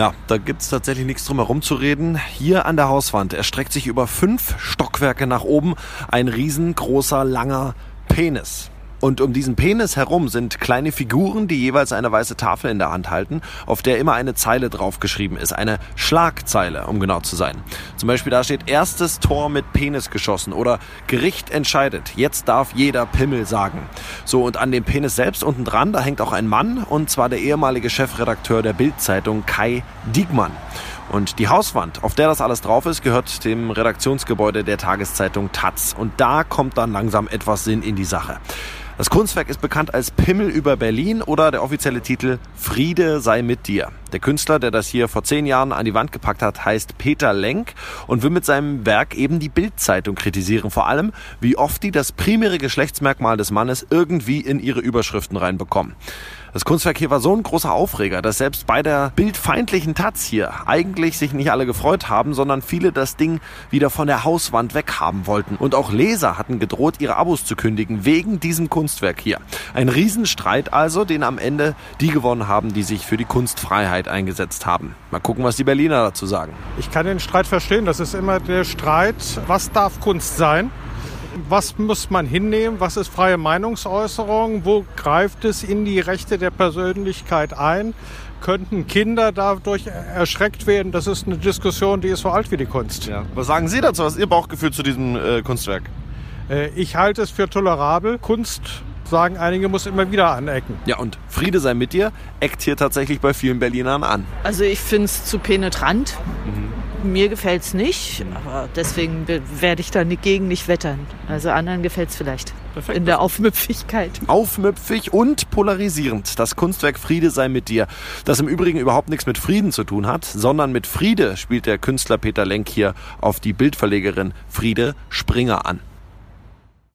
Ja, da gibt's tatsächlich nichts drum herum zu reden. Hier an der Hauswand erstreckt sich über fünf Stockwerke nach oben ein riesengroßer, langer Penis. Und um diesen Penis herum sind kleine Figuren, die jeweils eine weiße Tafel in der Hand halten, auf der immer eine Zeile draufgeschrieben ist. Eine Schlagzeile, um genau zu sein. Zum Beispiel da steht erstes Tor mit Penis geschossen oder Gericht entscheidet. Jetzt darf jeder Pimmel sagen. So, und an dem Penis selbst unten dran, da hängt auch ein Mann, und zwar der ehemalige Chefredakteur der Bildzeitung Kai Diekmann. Und die Hauswand, auf der das alles drauf ist, gehört dem Redaktionsgebäude der Tageszeitung Taz. Und da kommt dann langsam etwas Sinn in die Sache. Das Kunstwerk ist bekannt als Pimmel über Berlin oder der offizielle Titel Friede sei mit dir. Der Künstler, der das hier vor zehn Jahren an die Wand gepackt hat, heißt Peter Lenk und will mit seinem Werk eben die Bildzeitung kritisieren. Vor allem, wie oft die das primäre Geschlechtsmerkmal des Mannes irgendwie in ihre Überschriften reinbekommen. Das Kunstwerk hier war so ein großer Aufreger, dass selbst bei der bildfeindlichen Taz hier eigentlich sich nicht alle gefreut haben, sondern viele das Ding wieder von der Hauswand weghaben wollten. Und auch Leser hatten gedroht, ihre Abos zu kündigen wegen diesem Kunstwerk hier. Ein Riesenstreit also, den am Ende die gewonnen haben, die sich für die Kunstfreiheit eingesetzt haben. Mal gucken, was die Berliner dazu sagen. Ich kann den Streit verstehen. Das ist immer der Streit, was darf Kunst sein? Was muss man hinnehmen, was ist freie Meinungsäußerung, wo greift es in die Rechte der Persönlichkeit ein, könnten Kinder dadurch erschreckt werden, das ist eine Diskussion, die ist so alt wie die Kunst. Ja. Was sagen Sie dazu, was ist Ihr Bauchgefühl zu diesem äh, Kunstwerk? Äh, ich halte es für tolerabel. Kunst sagen einige, muss immer wieder anecken. Ja, und Friede sei mit dir, eckt hier tatsächlich bei vielen Berlinern an. Also ich finde es zu penetrant. Mhm. Mir gefällt es nicht, aber deswegen werde ich da gegen nicht wettern. Also anderen gefällt es vielleicht. Perfekt. In der Aufmüpfigkeit. Aufmüpfig und polarisierend. Das Kunstwerk Friede sei mit dir. Das im Übrigen überhaupt nichts mit Frieden zu tun hat, sondern mit Friede spielt der Künstler Peter Lenk hier auf die Bildverlegerin Friede Springer an.